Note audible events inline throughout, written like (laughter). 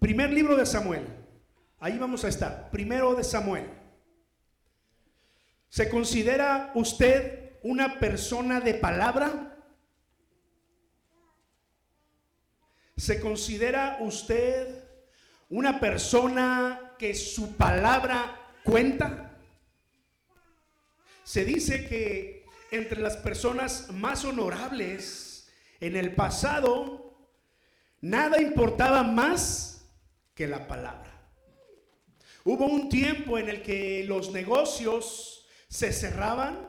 Primer libro de Samuel. Ahí vamos a estar. Primero de Samuel. ¿Se considera usted una persona de palabra? ¿Se considera usted una persona que su palabra cuenta? Se dice que entre las personas más honorables en el pasado, nada importaba más que la palabra. Hubo un tiempo en el que los negocios se cerraban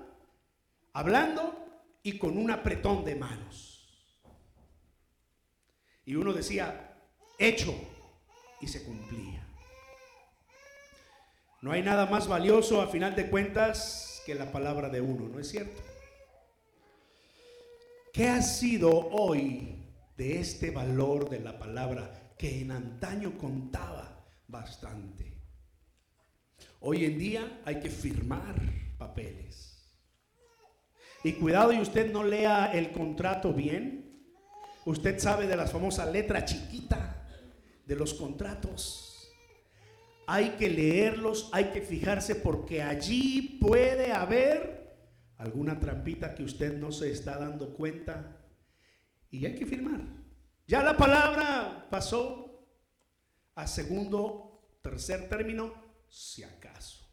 hablando y con un apretón de manos. Y uno decía, hecho, y se cumplía. No hay nada más valioso a final de cuentas que la palabra de uno, ¿no es cierto? ¿Qué ha sido hoy de este valor de la palabra que en antaño contaba bastante? Hoy en día hay que firmar papeles. Y cuidado y usted no lea el contrato bien. Usted sabe de las famosas letras chiquita de los contratos. Hay que leerlos, hay que fijarse porque allí puede haber alguna trampita que usted no se está dando cuenta y hay que firmar. Ya la palabra pasó a segundo, tercer término, si acaso.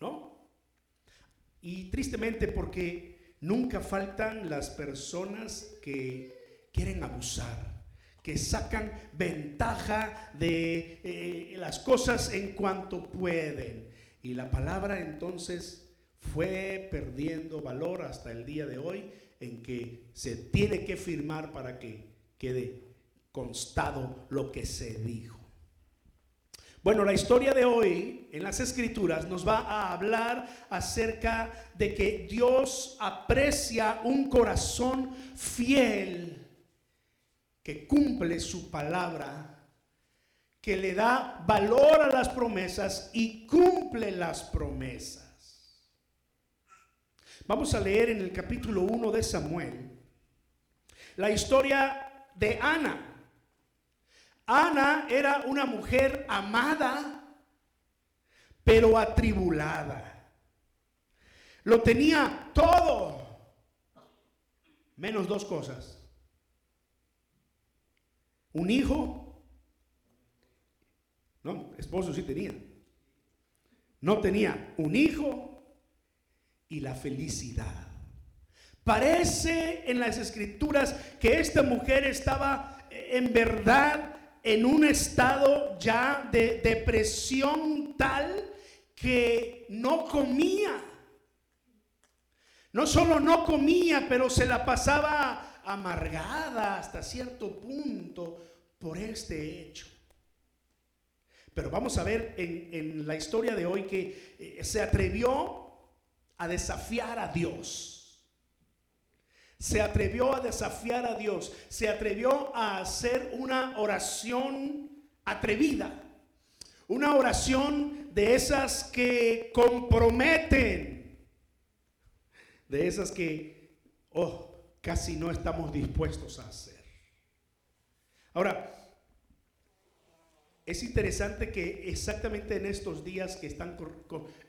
¿No? Y tristemente porque nunca faltan las personas que quieren abusar que sacan ventaja de eh, las cosas en cuanto pueden. Y la palabra entonces fue perdiendo valor hasta el día de hoy en que se tiene que firmar para que quede constado lo que se dijo. Bueno, la historia de hoy en las escrituras nos va a hablar acerca de que Dios aprecia un corazón fiel que cumple su palabra, que le da valor a las promesas y cumple las promesas. Vamos a leer en el capítulo 1 de Samuel la historia de Ana. Ana era una mujer amada, pero atribulada. Lo tenía todo, menos dos cosas un hijo. No, esposo sí tenía. No tenía un hijo y la felicidad. Parece en las escrituras que esta mujer estaba eh, en verdad en un estado ya de depresión tal que no comía. No solo no comía, pero se la pasaba amargada hasta cierto punto por este hecho. Pero vamos a ver en, la historia de hoy que eh, se atrevió a desafiar a Dios. Se atrevió a desafiar a Dios. Se atrevió a hacer una oración atrevida. Una oración de esas que comprometen. De esas que, oh, casi no estamos dispuestos a hacer. Ahora, es interesante que exactamente en estos días que están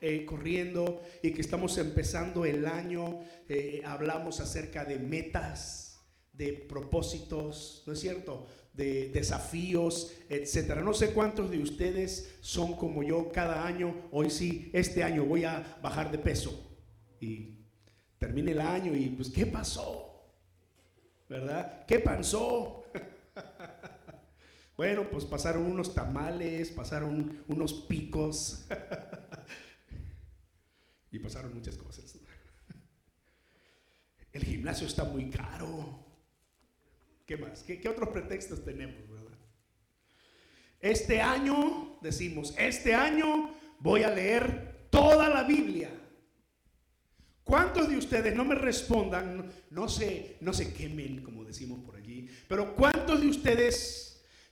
eh, corriendo y que estamos empezando el año, eh, hablamos acerca de metas, de propósitos, ¿no es cierto? De desafíos, etcétera. No sé cuántos de ustedes son como yo cada año. Hoy sí, este año voy a bajar de peso. Y termine el año y pues, ¿qué pasó? ¿verdad? ¿Qué pasó? (laughs) bueno, pues pasaron unos tamales, pasaron unos picos (laughs) y pasaron muchas cosas. El gimnasio está muy caro. ¿Qué más? ¿Qué, otros pretextos tenemos, verdad? Este año, decimos, este año voy a leer toda la Biblia. ¿Cuántos de ustedes no me respondan, no se, no se quemen, como decimos por allí, pero cuántos de ustedes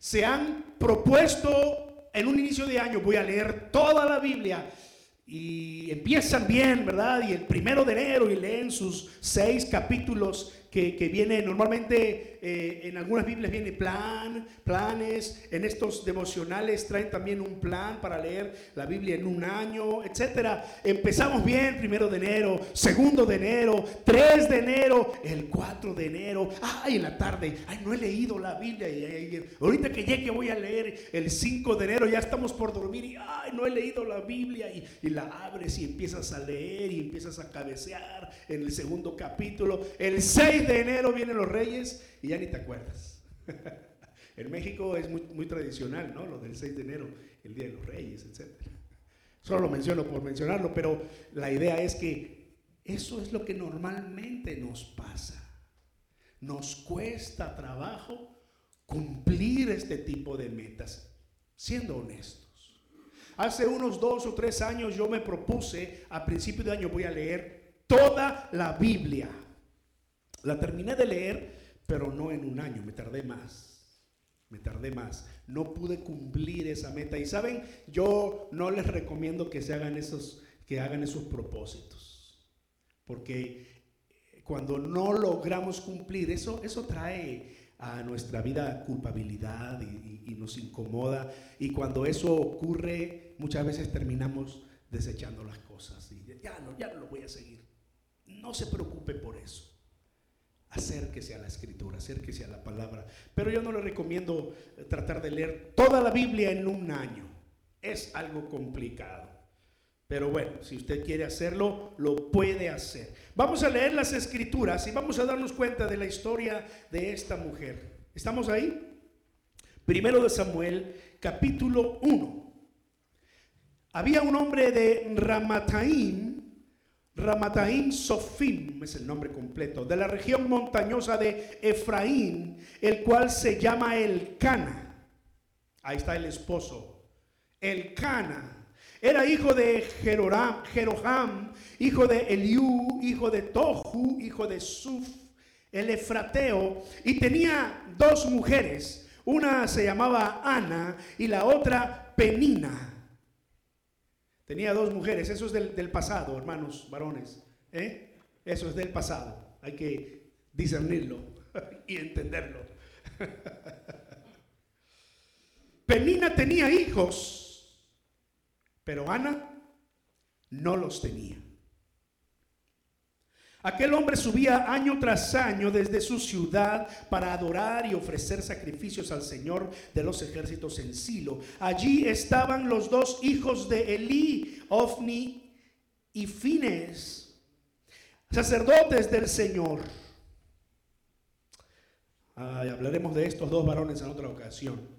se han propuesto en un inicio de año, voy a leer toda la Biblia y empiezan bien, ¿verdad? Y el primero de enero y leen sus seis capítulos que, viene normalmente, eh, en algunas Biblias viene plan, planes, en estos devocionales traen también un plan para leer la Biblia en un año, etcétera. Empezamos bien, primero de enero, segundo de enero, 3 de enero, el 4 de enero, ay, en la tarde, ay, no he leído la Biblia, y, ahorita que llegue voy a leer el 5 de enero, ya estamos por dormir y, ay, no he leído la Biblia, y, y la abres y empiezas a leer y empiezas a cabecear en el segundo capítulo. El 6 de enero vienen los reyes y ya ni te acuerdas. (laughs) en México es muy, muy tradicional, ¿no? Lo del 6 de enero, el Día de los Reyes, etc. Solo lo menciono por mencionarlo, pero la idea es que eso es lo que normalmente nos pasa. Nos cuesta trabajo cumplir este tipo de metas, siendo honestos. Hace unos dos o tres años yo me propuse, a principio de año voy a leer toda la Biblia. La terminé de leer, pero no en un año, me tardé más. Me tardé más. No pude cumplir esa meta. Y saben, yo no les recomiendo que se hagan esos, que hagan esos propósitos. Porque cuando no logramos cumplir, eso, eso trae a nuestra vida culpabilidad y, nos incomoda. Y cuando eso ocurre, muchas veces terminamos desechando las cosas. Y ya no, ya no lo voy a seguir. No se preocupe por eso. Acérquese a la escritura, acérquese a la palabra. Pero yo no le recomiendo tratar de leer toda la Biblia en un año. Es algo complicado. Pero bueno, si usted quiere hacerlo, lo puede hacer. Vamos a leer las escrituras y vamos a darnos cuenta de la historia de esta mujer. ¿Estamos ahí? Primero de Samuel, capítulo 1. Había un hombre de Ramataim, Ramataim Sofim es el nombre completo, de la región montañosa de Efraín, el cual se llama el Cana. Ahí está el esposo. El Cana era hijo de Jeroham, hijo de Eliú, hijo de Tohu, hijo de Suf, el Efrateo, y tenía dos mujeres. Una se llamaba Ana y la otra Penina. Tenía dos mujeres, eso es del, pasado, hermanos varones. ¿eh? Eso es del pasado. Hay que discernirlo (laughs) y entenderlo. (laughs) Penina tenía hijos pero Ana no los tenía. Aquel hombre subía año tras año desde su ciudad para adorar y ofrecer sacrificios al Señor de los ejércitos en Silo. Allí estaban los dos hijos de Elí, Ofni y Fines, sacerdotes del Señor. hablaremos de estos dos varones en otra ocasión.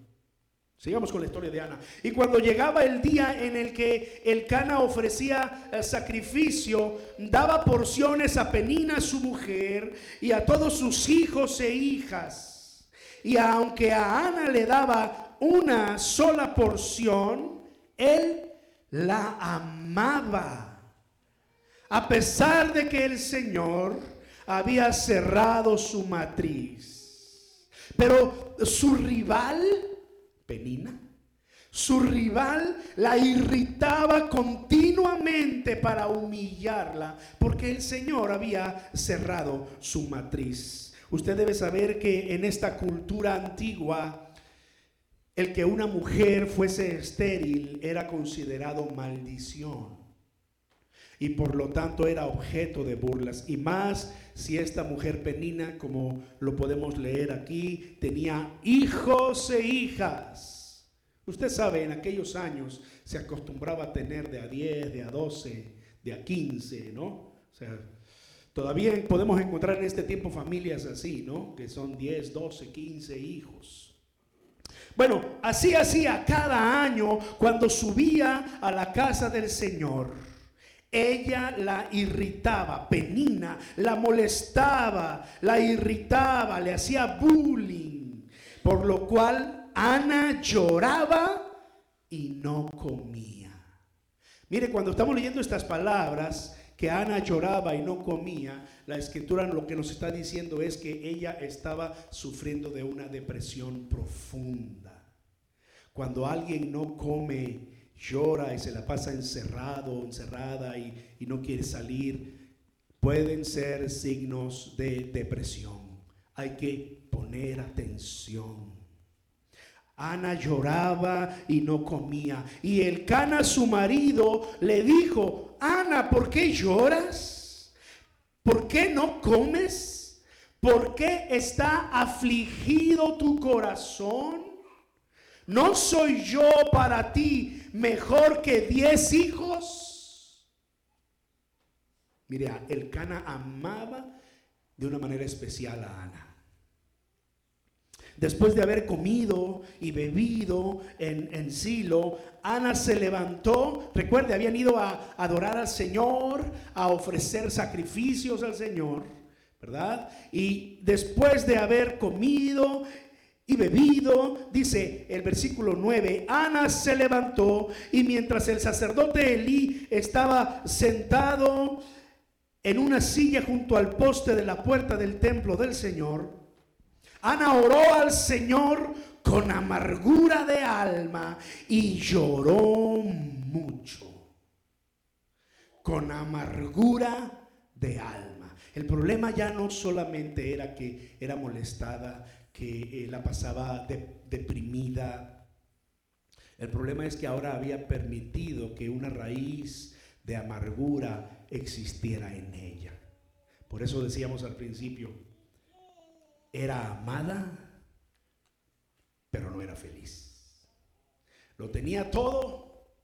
Sigamos con la historia de Ana. Y cuando llegaba el día en el que el Cana ofrecía el sacrificio, daba porciones a Penina su mujer y a todos sus hijos e hijas. Y aunque a Ana le daba una sola porción, él la amaba. A pesar de que el Señor había cerrado su matriz. Pero su rival Penina. Su rival la irritaba continuamente para humillarla, porque el Señor había cerrado su matriz. Usted debe saber que en esta cultura antigua, el que una mujer fuese estéril era considerado maldición y por lo tanto era objeto de burlas. Y más si esta mujer penina, como lo podemos leer aquí, tenía hijos e hijas. Usted sabe, en aquellos años se acostumbraba a tener de a 10, de a 12, de a 15, ¿no? O sea, todavía podemos encontrar en este tiempo familias así, ¿no? Que son 10, 12, 15 hijos. Bueno, así hacía cada año cuando subía a la casa del Señor. Ella la irritaba, Penina, la molestaba, la irritaba, le hacía bullying, por lo cual Ana lloraba y no comía. Mire, cuando estamos leyendo estas palabras, que Ana lloraba y no comía, la escritura lo que nos está diciendo es que ella estaba sufriendo de una depresión profunda. Cuando alguien no come, llora y se la pasa encerrado, encerrada y, no quiere salir, pueden ser signos de depresión. Hay que poner atención. Ana lloraba y no comía. Y el Cana, su marido, le dijo, Ana, ¿por qué lloras? ¿Por qué no comes? ¿Por qué está afligido tu corazón? ¿No soy yo para ti mejor que diez hijos? Mire, el Cana amaba de una manera especial a Ana. Después de haber comido y bebido en, Silo, Ana se levantó. Recuerde, habían ido a adorar al Señor, a ofrecer sacrificios al Señor, ¿verdad? Y después de haber comido y bebido, dice el versículo 9, Ana se levantó y mientras el sacerdote Elí estaba sentado en una silla junto al poste de la puerta del templo del Señor, Ana oró al Señor con amargura de alma y lloró mucho. Con amargura de alma. El problema ya no solamente era que era molestada, que eh, la pasaba deprimida. El problema es que ahora había permitido que una raíz de amargura existiera en ella. Por eso decíamos al principio, era amada, pero no era feliz. Lo tenía todo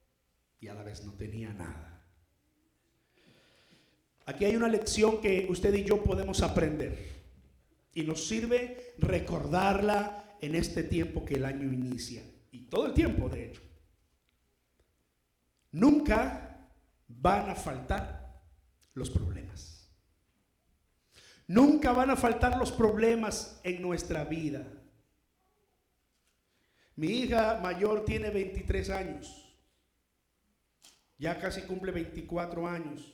y a la vez no tenía nada. Aquí hay una lección que usted y yo podemos aprender y nos sirve recordarla en este tiempo que el año inicia y todo el tiempo de hecho. Nunca van a faltar los problemas. Nunca van a faltar los problemas en nuestra vida. Mi hija mayor tiene 23 años. Ya casi cumple 24 años.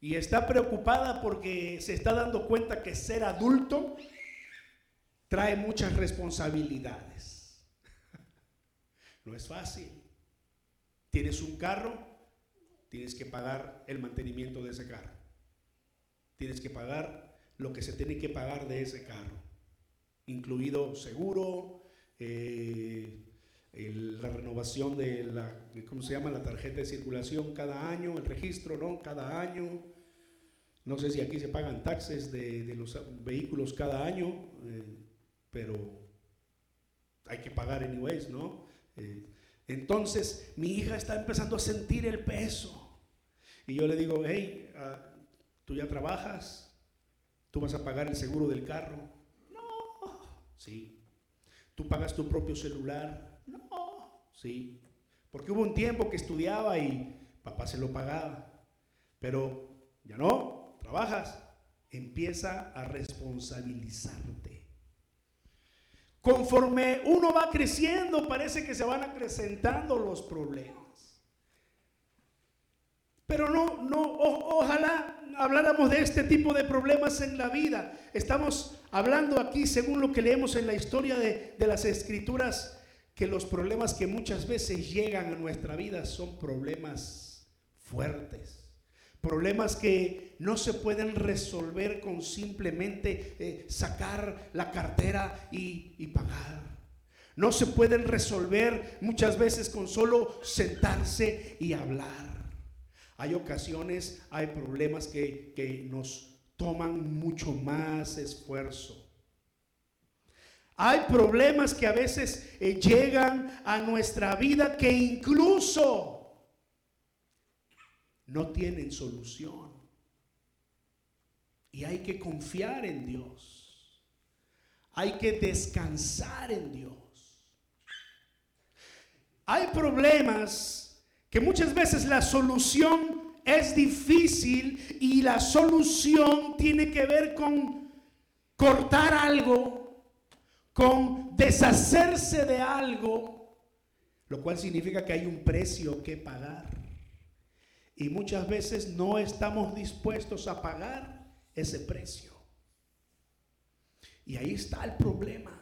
Y está preocupada porque se está dando cuenta que ser adulto trae muchas responsabilidades. No es fácil. Tienes un carro, tienes que pagar el mantenimiento de ese carro tienes que pagar lo que se tiene que pagar de ese carro, incluido seguro, eh, la renovación de la, ¿cómo se llama? La tarjeta de circulación cada año, el registro, ¿no? Cada año. No sé si aquí se pagan taxes de, los vehículos cada año, eh, pero hay que pagar anyways, ¿no? Eh, entonces, mi hija está empezando a sentir el peso. Y yo le digo, hey, uh, ¿Tú ya trabajas? ¿Tú vas a pagar el seguro del carro? No. Sí. ¿Tú pagas tu propio celular? No. Sí. Porque hubo un tiempo que estudiaba y papá se lo pagaba. Pero ya no, trabajas. Empieza a responsabilizarte. Conforme uno va creciendo, parece que se van acrecentando los problemas. Pero no, no, ojalá habláramos de este tipo de problemas en la vida. Estamos hablando aquí, según lo que leemos en la historia de, de las escrituras, que los problemas que muchas veces llegan a nuestra vida son problemas fuertes. Problemas que no se pueden resolver con simplemente eh, sacar la cartera y, y pagar. No se pueden resolver muchas veces con solo sentarse y hablar. Hay ocasiones, hay problemas que, nos toman mucho más esfuerzo. Hay problemas que a veces eh, llegan a nuestra vida que incluso no tienen solución. Y hay que confiar en Dios. Hay que descansar en Dios. Hay problemas que muchas veces la solución es difícil y la solución tiene que ver con cortar algo, con deshacerse de algo, lo cual significa que hay un precio que pagar. Y muchas veces no estamos dispuestos a pagar ese precio. Y ahí está el problema.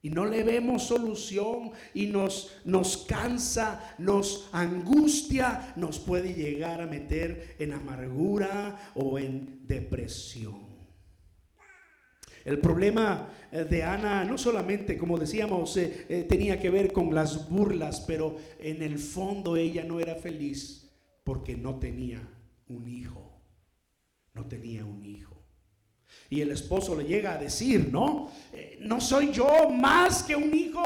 y no le vemos solución y nos, nos cansa, nos angustia, nos puede llegar a meter en amargura o en depresión. El problema eh, de Ana no solamente, como decíamos, eh, eh, tenía que ver con las burlas, pero en el fondo ella no era feliz porque no tenía un hijo. No tenía un hijo. Y el esposo le llega a decir, ¿no? ¿No soy yo más que un hijo?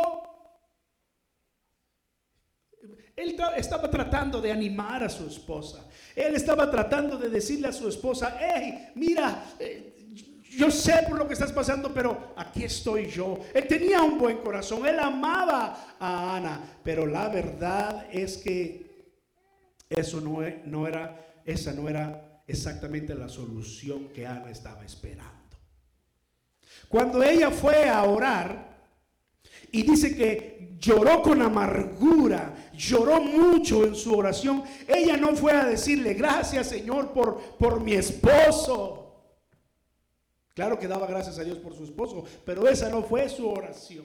Él estaba tratando de animar a su esposa. Él estaba tratando de decirle a su esposa, hey, mira, yo sé por lo que estás pasando, pero aquí estoy yo. Él tenía un buen corazón, él amaba a Ana, pero la verdad es que eso no, e, no era, esa no era exactamente la solución que Ana estaba esperando. Cuando ella fue a orar y dice que lloró con amargura, lloró mucho en su oración, ella no fue a decirle gracias Señor por, por mi esposo. Claro que daba gracias a Dios por su esposo, pero esa no fue su oración.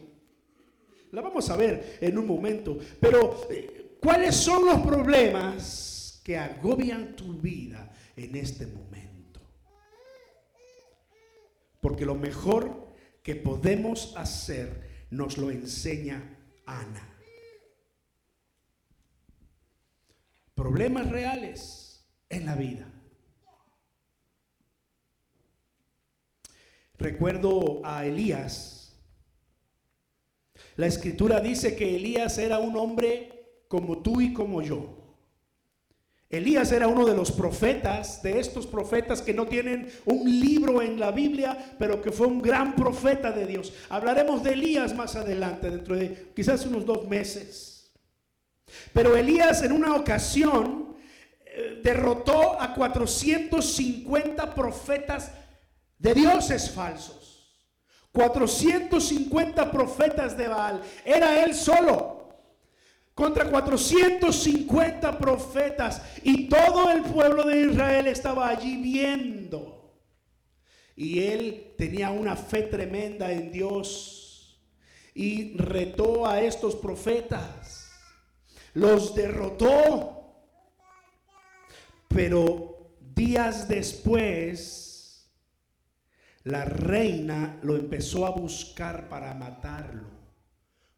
La vamos a ver en un momento. Pero, eh, ¿cuáles son los problemas que agobian tu vida en este momento? Porque lo mejor que podemos hacer nos lo enseña Ana. Problemas reales en la vida. Recuerdo a Elías. La escritura dice que Elías era un hombre como tú y como yo. Elías era uno de los profetas, de estos profetas que no tienen un libro en la Biblia, pero que fue un gran profeta de Dios. Hablaremos de Elías más adelante, dentro de quizás unos dos meses. Pero Elías en una ocasión eh, derrotó a 450 profetas de dioses falsos. 450 profetas de Baal. Era él solo. Contra 450 profetas. Y todo el pueblo de Israel estaba allí viendo. Y él tenía una fe tremenda en Dios. Y retó a estos profetas. Los derrotó. Pero días después la reina lo empezó a buscar para matarlo,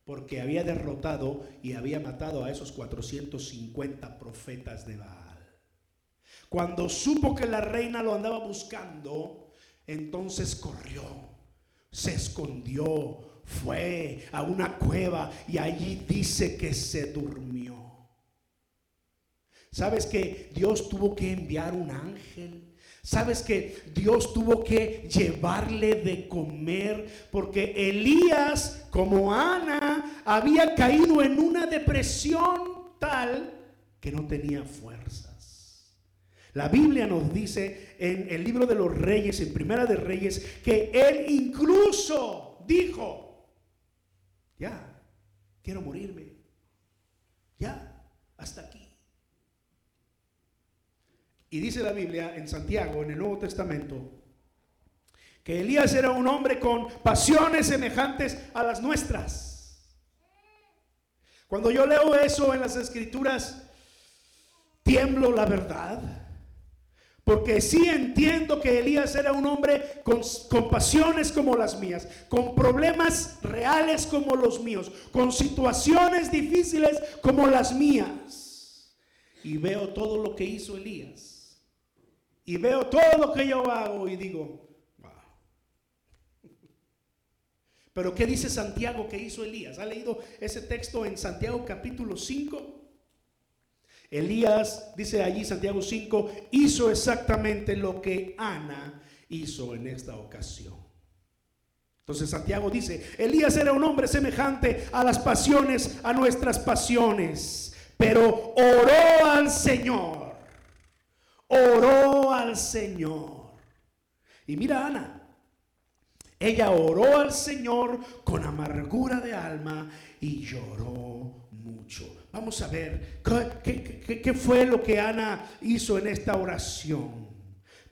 porque había derrotado y había matado a esos 450 profetas de Baal. Cuando supo que la reina lo andaba buscando, entonces corrió, se escondió, fue a una cueva y allí dice que se durmió. ¿Sabes que Dios tuvo que enviar un ángel Sabes que Dios tuvo que llevarle de comer porque Elías, como Ana, había caído en una depresión tal que no tenía fuerzas. La Biblia nos dice en el libro de los reyes, en Primera de Reyes, que él incluso dijo, ya, quiero morirme, ya, hasta aquí. Y dice la Biblia en Santiago, en el Nuevo Testamento, que Elías era un hombre con pasiones semejantes a las nuestras. Cuando yo leo eso en las escrituras, tiemblo la verdad. Porque sí entiendo que Elías era un hombre con, con, pasiones como las mías, con problemas reales como los míos, con situaciones difíciles como las mías. Y veo todo lo que hizo Elías y veo todo lo que yo hago y digo, wow. (laughs) Pero ¿qué dice Santiago que hizo Elías? ¿Ha leído ese texto en Santiago capítulo 5? Elías, dice allí Santiago 5, hizo exactamente lo que Ana hizo en esta ocasión. Entonces Santiago dice, Elías era un hombre semejante a las pasiones, a nuestras pasiones, pero oró al Señor oró al Señor. Y mira Ana, ella oró al Señor con amargura de alma y lloró mucho. Vamos a ver qué, qué, fue lo que Ana hizo en esta oración.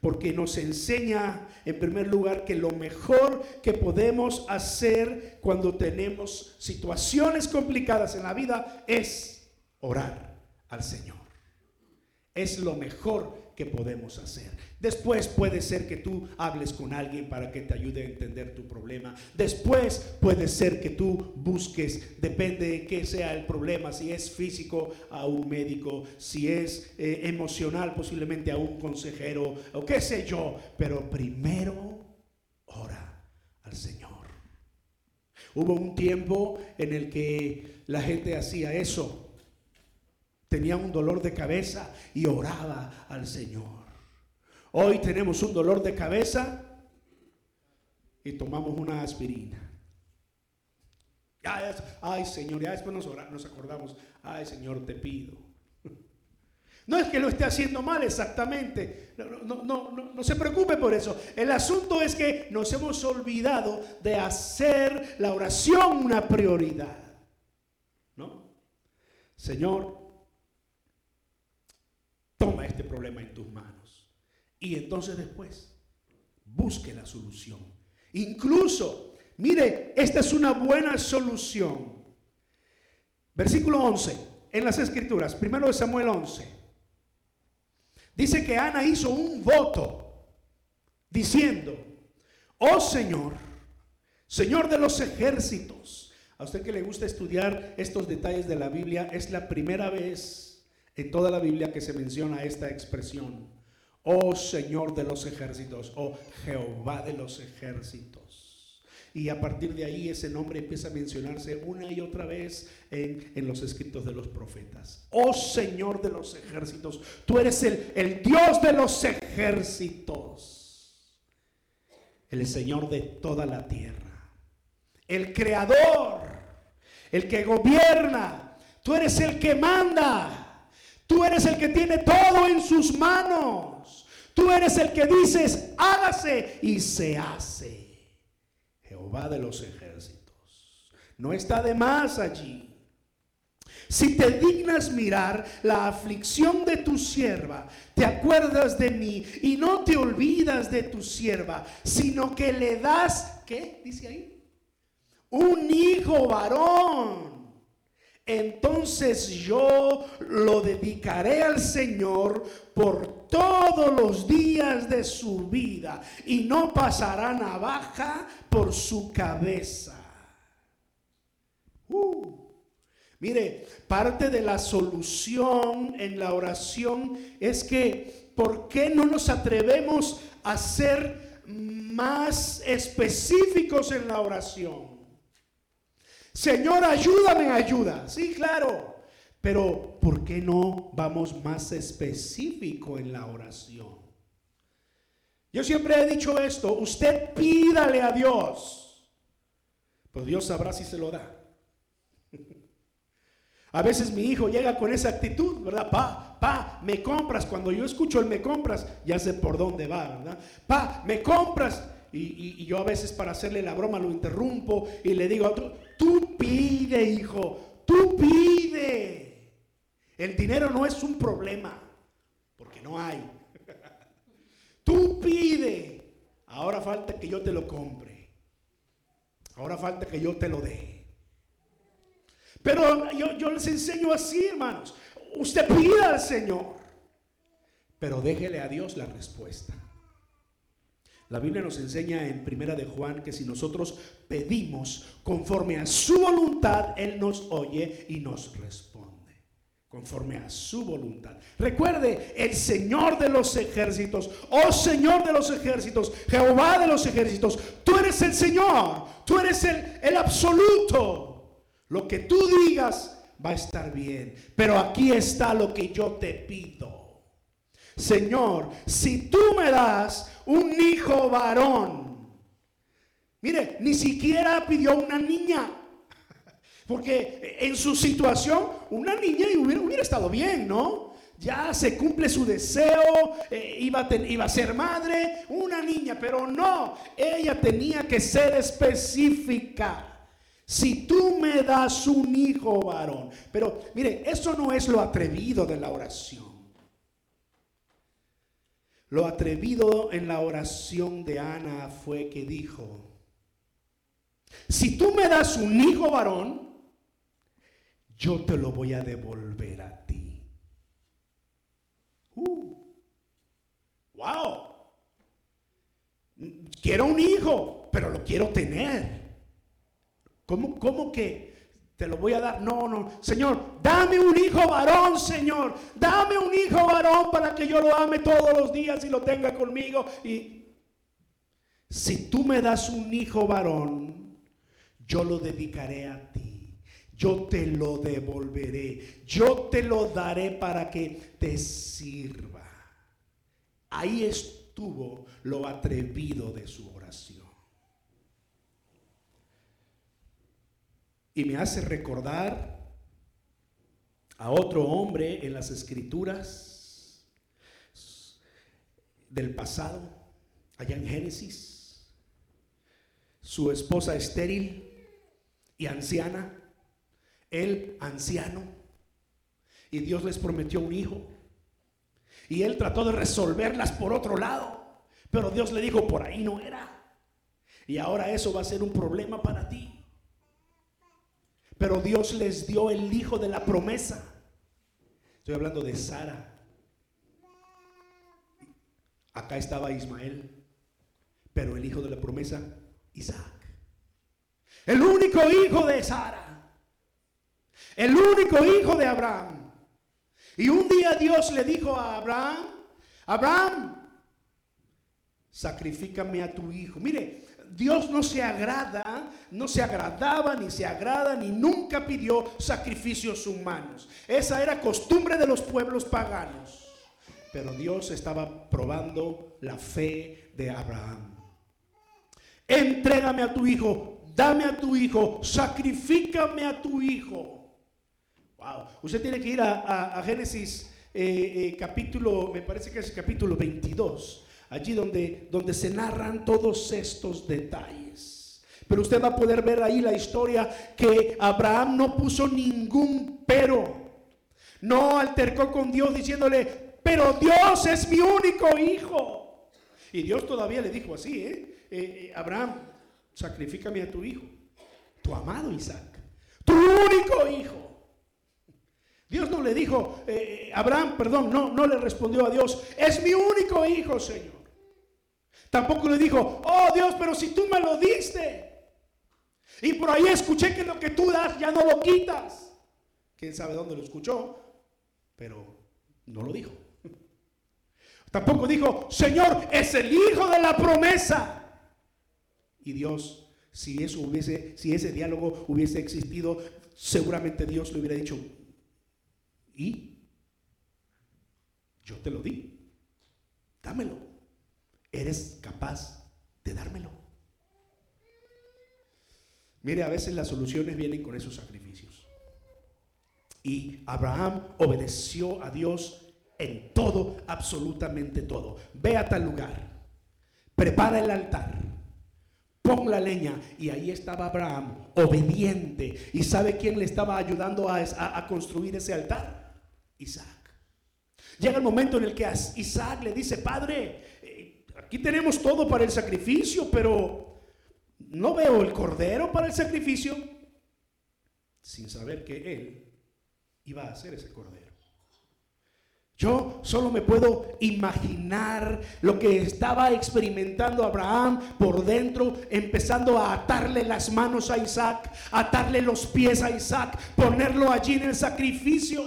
porque nos enseña en primer lugar que lo mejor que podemos hacer cuando tenemos situaciones complicadas en la vida es orar al Señor. Es lo mejor que podemos hacer. Después puede ser que tú hables con alguien para que te ayude a entender tu problema. Después puede ser que tú busques, depende de qué sea el problema, si es físico a un médico, si es eh, emocional posiblemente a un consejero o qué sé yo. Pero primero ora al Señor. Hubo un tiempo en el que la gente hacía eso tenía un dolor de cabeza y oraba al Señor. Hoy tenemos un dolor de cabeza y tomamos una aspirina. ay Señor, ya después nos, nos acordamos, ay Señor, te pido. (laughs) No es que lo esté haciendo mal exactamente, no, no, no, no, se preocupe por eso. El asunto es que nos hemos olvidado de hacer la oración una prioridad. ¿No? Señor, toma este problema en tus manos. Y entonces después, busque la solución. Incluso, mire, esta es una buena solución. Versículo 11, en las escrituras, primero de Samuel 11. Dice que Ana hizo un voto diciendo, oh Señor, Señor de los ejércitos. A usted que le gusta estudiar estos detalles de la Biblia, es la primera vez en toda la Biblia que se menciona esta expresión. Oh Señor de los ejércitos, oh Jehová de los ejércitos. Y a partir de ahí ese nombre empieza a mencionarse una y otra vez en, en los escritos de los profetas. Oh Señor de los ejércitos, tú eres el, el Dios de los ejércitos, el Señor de toda la tierra, el Creador, el que gobierna, tú eres el que manda. Tú eres el que tiene todo en sus manos. Tú eres el que dices, hágase y se hace. Jehová de los ejércitos. No está de más allí. Si te dignas mirar la aflicción de tu sierva, te acuerdas de mí y no te olvidas de tu sierva, sino que le das, ¿qué? Dice ahí. Un hijo varón entonces yo lo dedicaré al Señor por todos los días de su vida y no pasará navaja por su cabeza. Uh. Mire, parte de la solución en la oración es que, ¿por qué no nos atrevemos a ser más específicos en la oración? Señor, ayúdame, ayuda. Sí, claro. Pero ¿por qué no vamos más específico en la oración? Yo siempre he dicho esto, usted pídale a Dios, pues Dios sabrá si se lo da. (laughs) A veces mi hijo llega con esa actitud, ¿verdad? Pa, pa, me compras. Cuando yo escucho el me compras, ya sé por dónde va, ¿verdad? Pa, me compras. Y, yo a veces para hacerle la broma lo interrumpo y le digo, tú, tú pide, hijo, tú pide. El dinero no es un problema, porque no hay. Tú pide. Ahora falta que yo te lo compre. Ahora falta que yo te lo dé. Pero yo, yo les enseño así, hermanos. Usted pida al Señor, pero déjele a Dios la respuesta. La Biblia nos enseña en Primera de Juan que si nosotros pedimos conforme a su voluntad, Él nos oye y nos responde. Conforme a su voluntad. Recuerde, el Señor de los ejércitos, oh Señor de los ejércitos, Jehová de los ejércitos, tú eres el Señor, tú eres el, el absoluto. Lo que tú digas va a estar bien. Pero aquí está lo que yo te pido. Señor, si tú me das un hijo varón, mire, ni siquiera pidió una niña, porque en su situación una niña hubiera, estado bien, ¿no? Ya se cumple su deseo, eh, iba a ser madre, una niña, pero no, ella tenía que ser específica. Si tú me das un hijo varón, pero mire, eso no es lo atrevido de la oración. Lo atrevido en la oración de Ana fue que dijo, si tú me das un hijo varón, yo te lo voy a devolver a ti. Uh, wow. Quiero un hijo, pero lo quiero tener. ¿Cómo, cómo que te lo voy a dar. No, no. Señor, dame un hijo varón, Señor. Dame un hijo varón para que yo lo ame todos los días y lo tenga conmigo. Y si tú me das un hijo varón, yo lo dedicaré a ti. Yo te lo devolveré. Yo te lo daré para que te sirva. Ahí estuvo lo atrevido de su oración. Y me hace recordar a otro hombre en las escrituras del pasado, allá en Génesis, su esposa estéril y anciana, él anciano, y Dios les prometió un hijo, y él trató de resolverlas por otro lado, pero Dios le dijo, por ahí no era, y ahora eso va a ser un problema para ti. Pero Dios les dio el hijo de la promesa. Estoy hablando de Sara. Acá estaba Ismael, pero el hijo de la promesa, Isaac. El único hijo de Sara. El único hijo de Abraham. Y un día Dios le dijo a Abraham, Abraham, sacrifícame a tu hijo. Mire, Dios no se agrada, no se agradaba, ni se agrada, ni nunca pidió sacrificios humanos. Esa era costumbre de los pueblos paganos. Pero Dios estaba probando la fe de Abraham. Entrégame a tu hijo, dame a tu hijo, sacrifícame a tu hijo. Wow. Usted tiene que ir a, Génesis eh, eh, capítulo, me parece que es capítulo 22 allí donde, donde se narran todos estos detalles. Pero usted va a poder ver ahí la historia que Abraham no puso ningún pero. No altercó con Dios diciéndole, pero Dios es mi único hijo. Y Dios todavía le dijo así, ¿eh? eh, eh Abraham, sacrifícame a tu hijo, tu amado Isaac, tu único hijo. Dios no le dijo, eh, Abraham, perdón, no, no le respondió a Dios, es mi único hijo, Señor. Tampoco le dijo, oh Dios, pero si tú me lo diste. Y por ahí escuché que lo que tú das ya no lo quitas. Quién sabe dónde lo escuchó, pero no lo dijo. (laughs) Tampoco dijo, Señor, es el hijo de la promesa. Y Dios, si eso hubiese, si ese diálogo hubiese existido, seguramente Dios le hubiera dicho, ¿y? Yo te lo di. Dámelo eres capaz de dármelo. Mire, a veces las soluciones vienen con esos sacrificios. Y Abraham obedeció a Dios en todo, absolutamente todo. Ve a tal lugar, prepara el altar, pon la leña. Y ahí estaba Abraham, obediente. ¿Y sabe quién le estaba ayudando a, a construir ese altar? Isaac. Llega el momento en el que Isaac le dice, Padre, aquí tenemos todo para el sacrificio, pero no veo el cordero para el sacrificio, sin saber que él iba a hacer ese cordero. Yo solo me puedo imaginar lo que estaba experimentando Abraham por dentro, empezando a atarle las manos a Isaac, atarle los pies a Isaac, ponerlo allí en el sacrificio,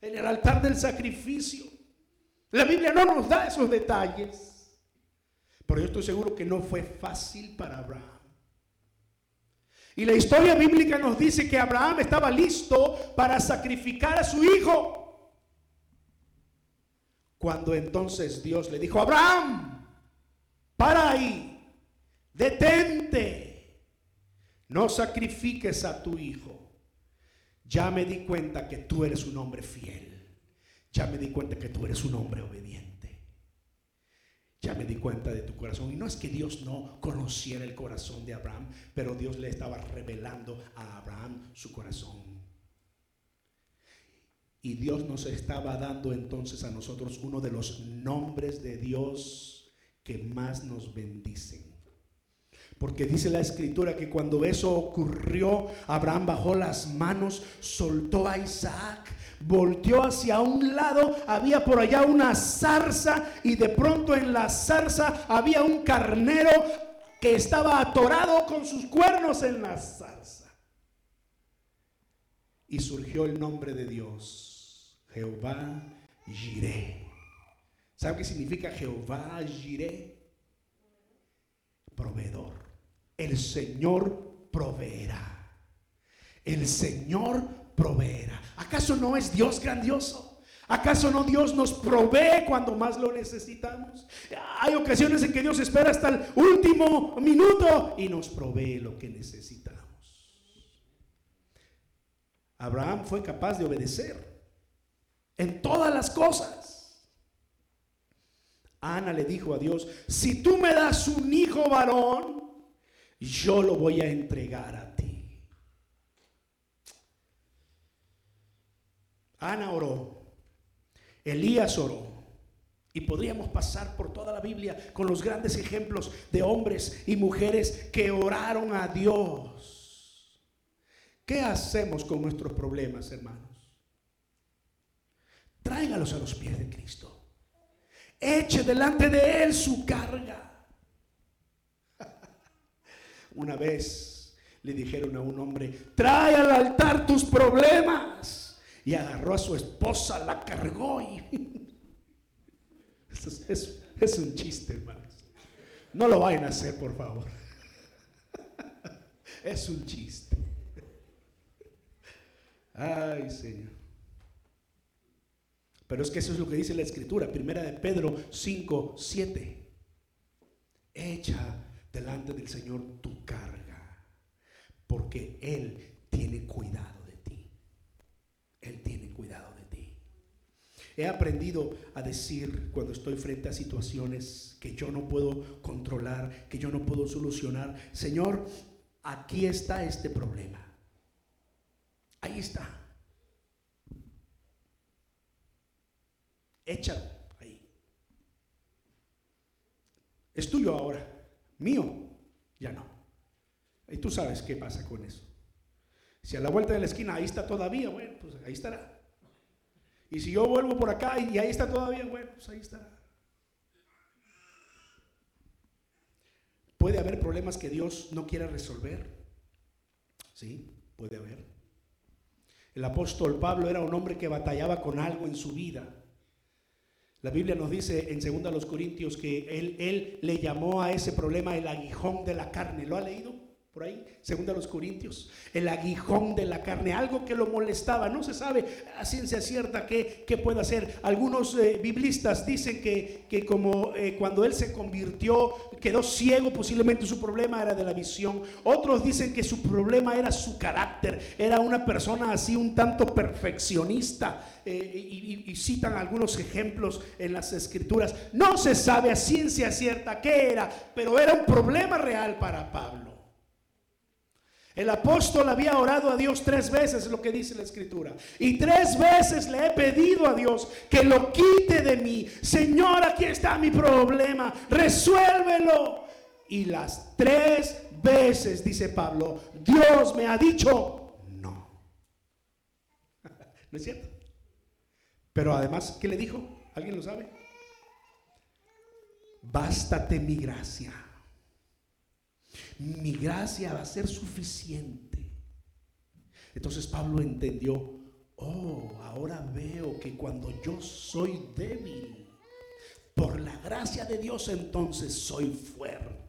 en el altar del sacrificio. La Biblia no nos da esos detalles. Pero yo estoy seguro que no fue fácil para Abraham. Y la historia bíblica nos dice que Abraham estaba listo para sacrificar a su hijo. Cuando entonces Dios le dijo, Abraham, para ahí, detente, no sacrifiques a tu hijo. Ya me di cuenta que tú eres un hombre fiel. Ya me di cuenta que tú eres un hombre obediente ya me di cuenta de tu corazón. Y no es que Dios no conociera el corazón de Abraham, pero Dios le estaba revelando a Abraham su corazón. Y Dios nos estaba dando entonces a nosotros uno de los nombres de Dios que más nos bendicen. Porque dice la escritura que cuando eso ocurrió, Abraham bajó las manos, soltó a Isaac, volteó hacia un lado, había por allá una zarza y de pronto en la zarza había un carnero que estaba atorado con sus cuernos en la zarza. Y surgió el nombre de Dios, Jehová Jireh. ¿Sabe qué significa Jehová Jireh? Proveedor. El Señor proveerá. El Señor proveerá. ¿Acaso no es Dios grandioso? ¿Acaso no Dios nos provee cuando más lo necesitamos? Hay ocasiones en que Dios espera hasta el último minuto y nos provee lo que necesitamos. Abraham fue capaz de obedecer en todas las cosas. Ana le dijo a Dios, si tú me das un hijo varón, yo lo voy a entregar a ti. Ana oró, Elías oró. Y podríamos pasar por toda la Biblia con los grandes ejemplos de hombres y mujeres que oraron a Dios. ¿Qué hacemos con nuestros problemas, hermanos? Tráigalos a los pies de Cristo. Eche delante de Él su carga. Una vez le dijeron a un hombre, trae al altar tus problemas. Y agarró a su esposa, la cargó y... (laughs) es, es un chiste, hermanos. No lo vayan a hacer, por favor. (laughs) Es un chiste. Ay, Señor. Pero es que eso es lo que dice la escritura, primera de Pedro 5, 7. Echa delante del Señor tu carga, porque Él tiene cuidado de ti. Él tiene cuidado de ti. He aprendido a decir cuando estoy frente a situaciones que yo no puedo controlar, que yo no puedo solucionar, Señor, aquí está este problema. Ahí está. Échalo ahí. Es tuyo ahora. Mío, ya no. Y tú sabes qué pasa con eso. Si a la vuelta de la esquina ahí está todavía, bueno, pues ahí estará. Y si yo vuelvo por acá y ahí está todavía, bueno, pues ahí estará. Puede haber problemas que Dios no quiera resolver. Sí, puede haber. El apóstol Pablo era un hombre que batallaba con algo en su vida. La Biblia nos dice en 2 Corintios que él, él le llamó a ese problema el aguijón de la carne. ¿Lo ha leído? Por ahí, según los Corintios, el aguijón de la carne, algo que lo molestaba, no se sabe a ciencia cierta qué, qué puede hacer. Algunos eh, biblistas dicen que, que como eh, cuando él se convirtió quedó ciego, posiblemente su problema era de la visión. Otros dicen que su problema era su carácter, era una persona así un tanto perfeccionista. Eh, y citan algunos ejemplos en las escrituras. No se sabe a ciencia cierta qué era, pero era un problema real para Pablo. El apóstol había orado a Dios tres veces, es lo que dice la escritura. Y tres veces le he pedido a Dios que lo quite de mí. Señor, aquí está mi problema, resuélvelo. Y las tres veces, dice Pablo, Dios me ha dicho no. (laughs) ¿No es cierto? Pero además, ¿qué le dijo? ¿Alguien lo sabe? Bástate mi gracia mi gracia va a ser suficiente. Entonces Pablo entendió, oh, ahora veo que cuando yo soy débil, por la gracia de Dios entonces soy fuerte.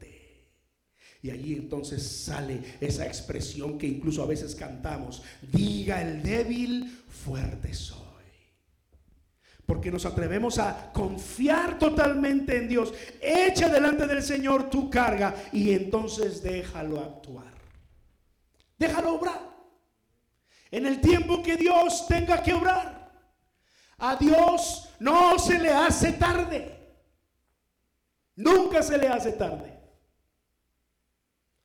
Y allí entonces sale esa expresión que incluso a veces cantamos, diga el débil, fuerte soy porque nos atrevemos a confiar totalmente en Dios. Echa delante del Señor tu carga y entonces déjalo actuar. Déjalo obrar. En el tiempo que Dios tenga que obrar. A Dios no se le hace tarde. Nunca se le hace tarde.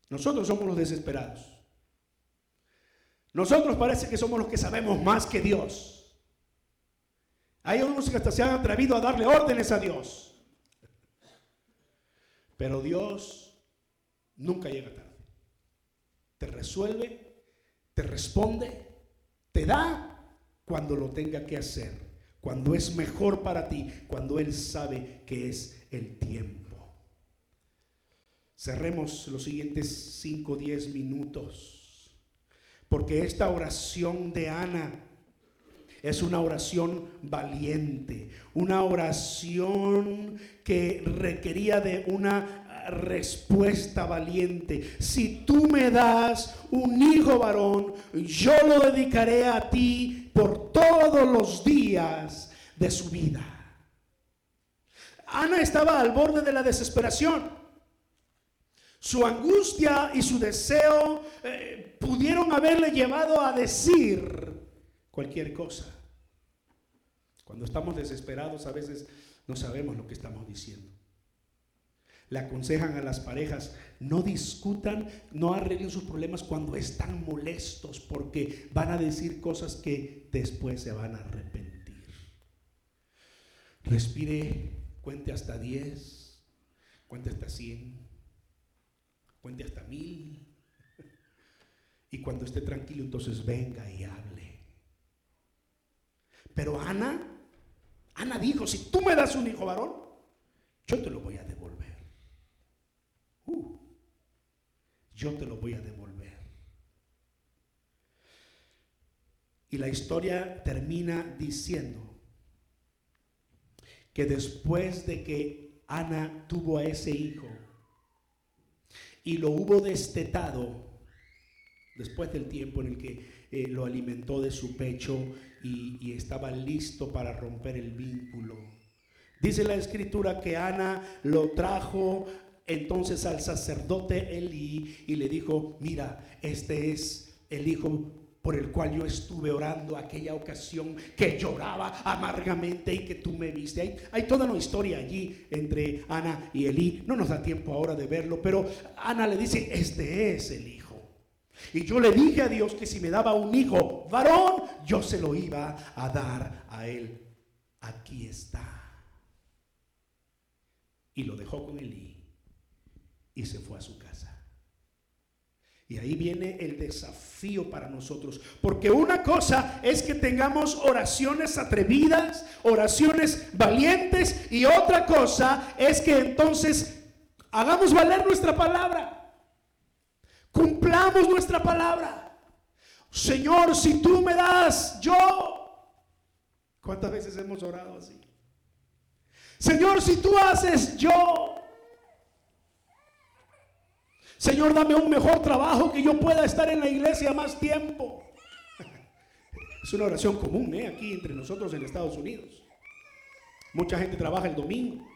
Nosotros somos los desesperados. Nosotros parece que somos los que sabemos más que Dios. Hay unos que hasta se han atrevido a darle órdenes a Dios. Pero Dios nunca llega tarde. Te resuelve, te responde, te da cuando lo tenga que hacer, cuando es mejor para ti, cuando Él sabe que es el tiempo. Cerremos los siguientes 5 o 10 minutos, porque esta oración de Ana es una oración valiente, una oración que requería de una respuesta valiente. Si tú me das un hijo varón, yo lo dedicaré a ti por todos los días de su vida. Ana estaba al borde de la desesperación. Su angustia y su deseo eh, pudieron haberle llevado a decir cualquier cosa. Cuando estamos desesperados a veces no sabemos lo que estamos diciendo. Le aconsejan a las parejas, no discutan, no arreglen sus problemas cuando están molestos, porque van a decir cosas que después se van a arrepentir. Respire, cuente hasta 10, cuente hasta 100 cuente hasta mil. Y cuando esté tranquilo, entonces venga y hable. Pero Ana, Ana dijo, si tú me das un hijo varón, yo te lo voy a devolver. Uh, yo te lo voy a devolver. Y la historia termina diciendo que después de que Ana tuvo a ese hijo, y lo hubo destetado después del tiempo en el que eh, lo alimentó de su pecho y, estaba listo para romper el vínculo. Dice la escritura que Ana lo trajo entonces al sacerdote Elí y le dijo, mira, este es el hijo por el cual yo estuve orando aquella ocasión que lloraba amargamente y que tú me viste. Hay, hay, toda una historia allí entre Ana y Elí. No nos da tiempo ahora de verlo, pero Ana le dice, este es el hijo. Y yo le dije a Dios que si me daba un hijo varón, yo se lo iba a dar a él. Aquí está. Y lo dejó con Elí y se fue a su casa. Y ahí viene el desafío para nosotros. Porque una cosa es que tengamos oraciones atrevidas, oraciones valientes, y otra cosa es que entonces hagamos valer nuestra palabra. Nuestra palabra. Señor, si tú me das, yo. ¿Cuántas veces hemos orado así? Señor, si tú haces, yo. Señor, dame un mejor trabajo que yo pueda estar en la iglesia más tiempo. (laughs) Es una oración común ¿eh? aquí entre nosotros en Estados Unidos. Mucha gente trabaja el domingo.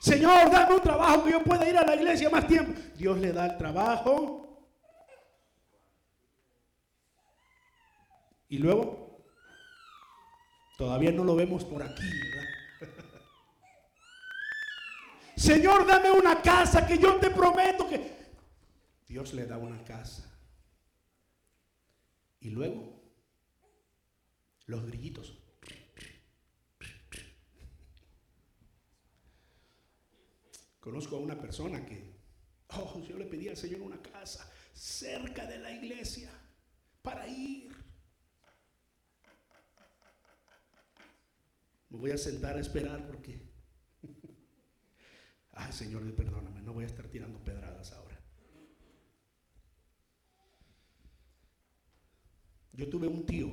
Señor, dame un trabajo que yo pueda ir a la iglesia más tiempo. Dios le da el trabajo. Y luego, todavía no lo vemos por aquí, ¿verdad? (laughs) Señor, dame una casa que yo te prometo que... Dios le da una casa. Y luego, los grillitos. Conozco a una persona que, oh, yo le pedí al Señor una casa cerca de la iglesia para ir. Me voy a sentar a esperar porque, (laughs) ay Señor, perdóname, no voy a estar tirando pedradas ahora. Yo tuve un tío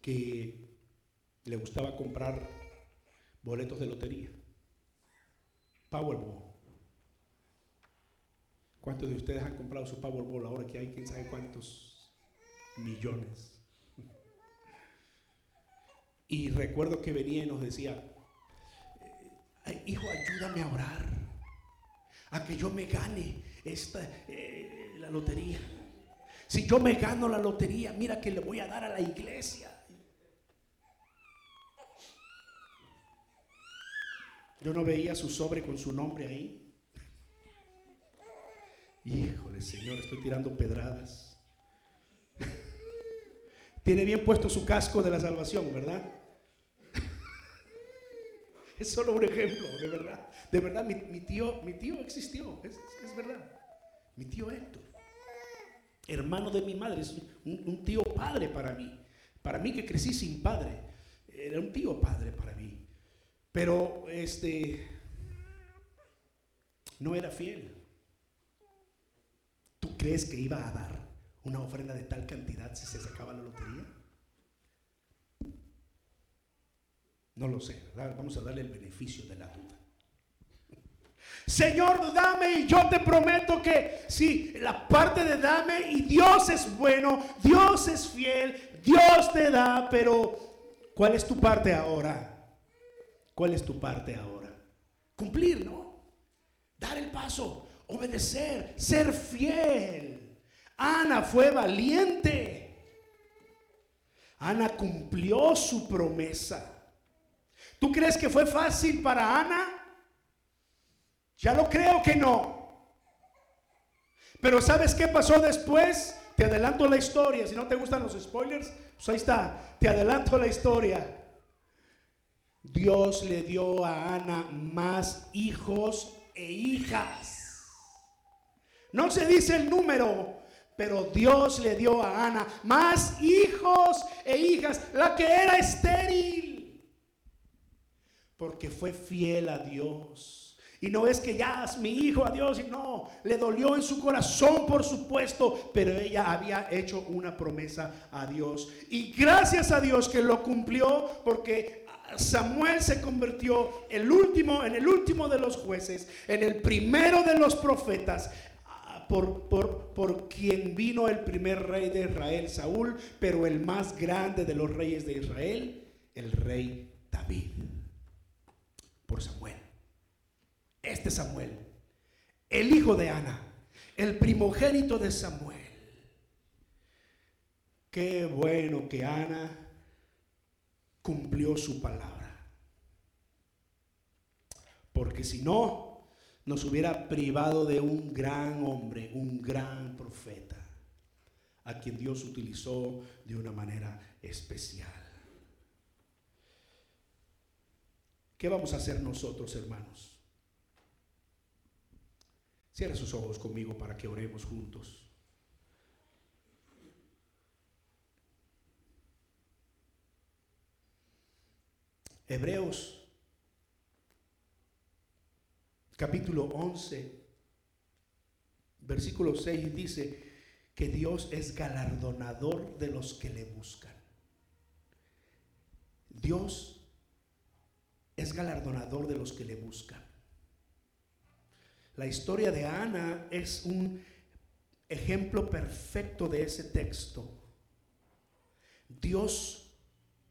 que le gustaba comprar boletos de lotería. Powerball. ¿Cuántos de ustedes han comprado su Powerball ahora que hay quién sabe cuántos millones? Y recuerdo que venía y nos decía, hijo, ayúdame a orar, a que yo me gane esta, eh, la lotería. Si yo me gano la lotería, mira que le voy a dar a la iglesia. Yo no veía su sobre con su nombre ahí. Híjole, Señor, estoy tirando pedradas. (laughs) Tiene bien puesto su casco de la salvación, ¿verdad? Es solo un ejemplo, de verdad. De verdad, mi, tío, mi tío existió, es, verdad. Mi tío Héctor, hermano de mi madre, es un, tío padre para mí. Para mí que crecí sin padre, era un tío padre para mí. Pero este no era fiel. ¿Tú crees que iba a dar una ofrenda de tal cantidad si se sacaba la lotería? No lo sé, vamos a darle el beneficio de la duda. (laughs) Señor, dame y yo te prometo que si la parte de dame y Dios es bueno, Dios es fiel, Dios te da, pero ¿cuál es tu parte ahora? ¿Cuál es tu parte ahora? Cumplir, ¿no? Dar el paso, obedecer, ser fiel. Ana fue valiente. Ana cumplió su promesa. ¿Tú crees que fue fácil para Ana? Ya lo creo que no. Pero ¿sabes qué pasó después? Te adelanto la historia. Si no te gustan los spoilers, pues ahí está. Te adelanto la historia. Dios le dio a Ana más hijos e hijas. No se dice el número, pero Dios le dio a Ana más hijos e hijas, la que era estéril porque fue fiel a Dios. Y no es que ya es mi hijo a Dios, y no, le dolió en su corazón, por supuesto, pero ella había hecho una promesa a Dios. Y gracias a Dios que lo cumplió, porque Samuel se convirtió el último, en el último de los jueces, en el primero de los profetas. Por, por, por quien vino el primer rey de Israel, Saúl, pero el más grande de los reyes de Israel, el rey David Samuel. Este Samuel, el hijo de Ana, el primogénito de Samuel. Qué bueno que Ana cumplió su palabra. Porque si no, nos hubiera privado de un gran hombre, un gran profeta, a quien Dios utilizó de una manera especial. ¿Qué vamos a hacer nosotros, hermanos? Cierra sus ojos conmigo para que oremos juntos. Hebreos capítulo 11, versículo 6 dice que Dios es galardonador de los que le buscan. Dios es galardonador de los que le buscan. La historia de Ana es un ejemplo perfecto de ese texto. Dios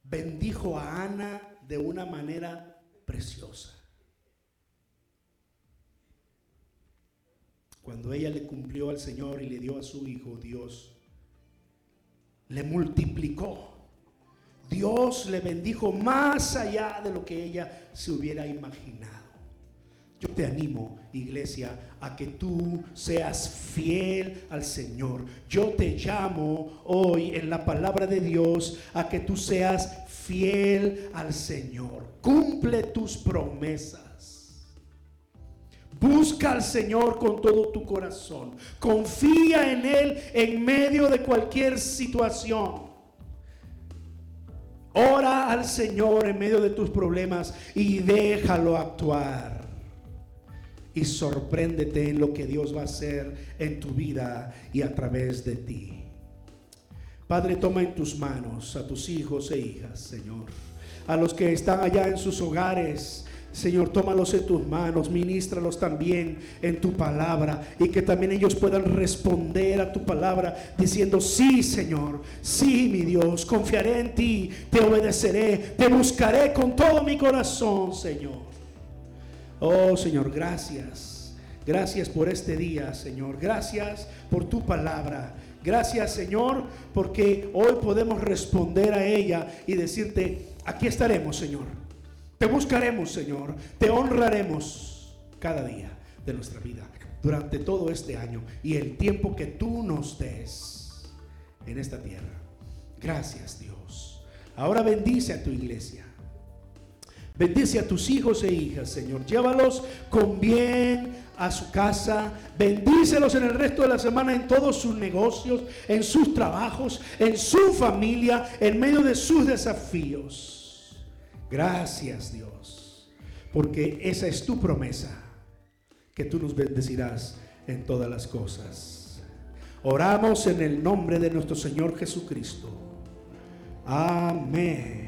bendijo a Ana de una manera preciosa. Cuando ella le cumplió al Señor y le dio a su hijo, Dios le multiplicó Dios le bendijo más allá de lo que ella se hubiera imaginado. Yo te animo, iglesia, a que tú seas fiel al Señor. Yo te llamo hoy en la palabra de Dios a que tú seas fiel al Señor. Cumple tus promesas. Busca al Señor con todo tu corazón. Confía en Él en medio de cualquier situación. Ora al Señor en medio de tus problemas y déjalo actuar. Y sorpréndete en lo que Dios va a hacer en tu vida y a través de ti. Padre, toma en tus manos a tus hijos e hijas, Señor. A los que están allá en sus hogares Señor, tómalos en tus manos, ministralos también en tu palabra y que también ellos puedan responder a tu palabra diciendo, sí Señor, sí mi Dios, confiaré en ti, te obedeceré, te buscaré con todo mi corazón, Señor. Oh Señor, gracias. Gracias por este día, Señor. Gracias por tu palabra. Gracias, Señor, porque hoy podemos responder a ella y decirte, aquí estaremos, Señor te buscaremos, Señor. Te honraremos cada día de nuestra vida durante todo este año y el tiempo que tú nos des en esta tierra. Gracias, Dios. Ahora bendice a tu iglesia. Bendice a tus hijos e hijas, Señor. Llévalos con bien a su casa. Bendícelos en el resto de la semana en todos sus negocios, en sus trabajos, en su familia, en medio de sus desafíos. Gracias, Dios, porque esa es tu promesa, que tú nos bendecirás en todas las cosas. Oramos en el nombre de nuestro Señor Jesucristo. Amén.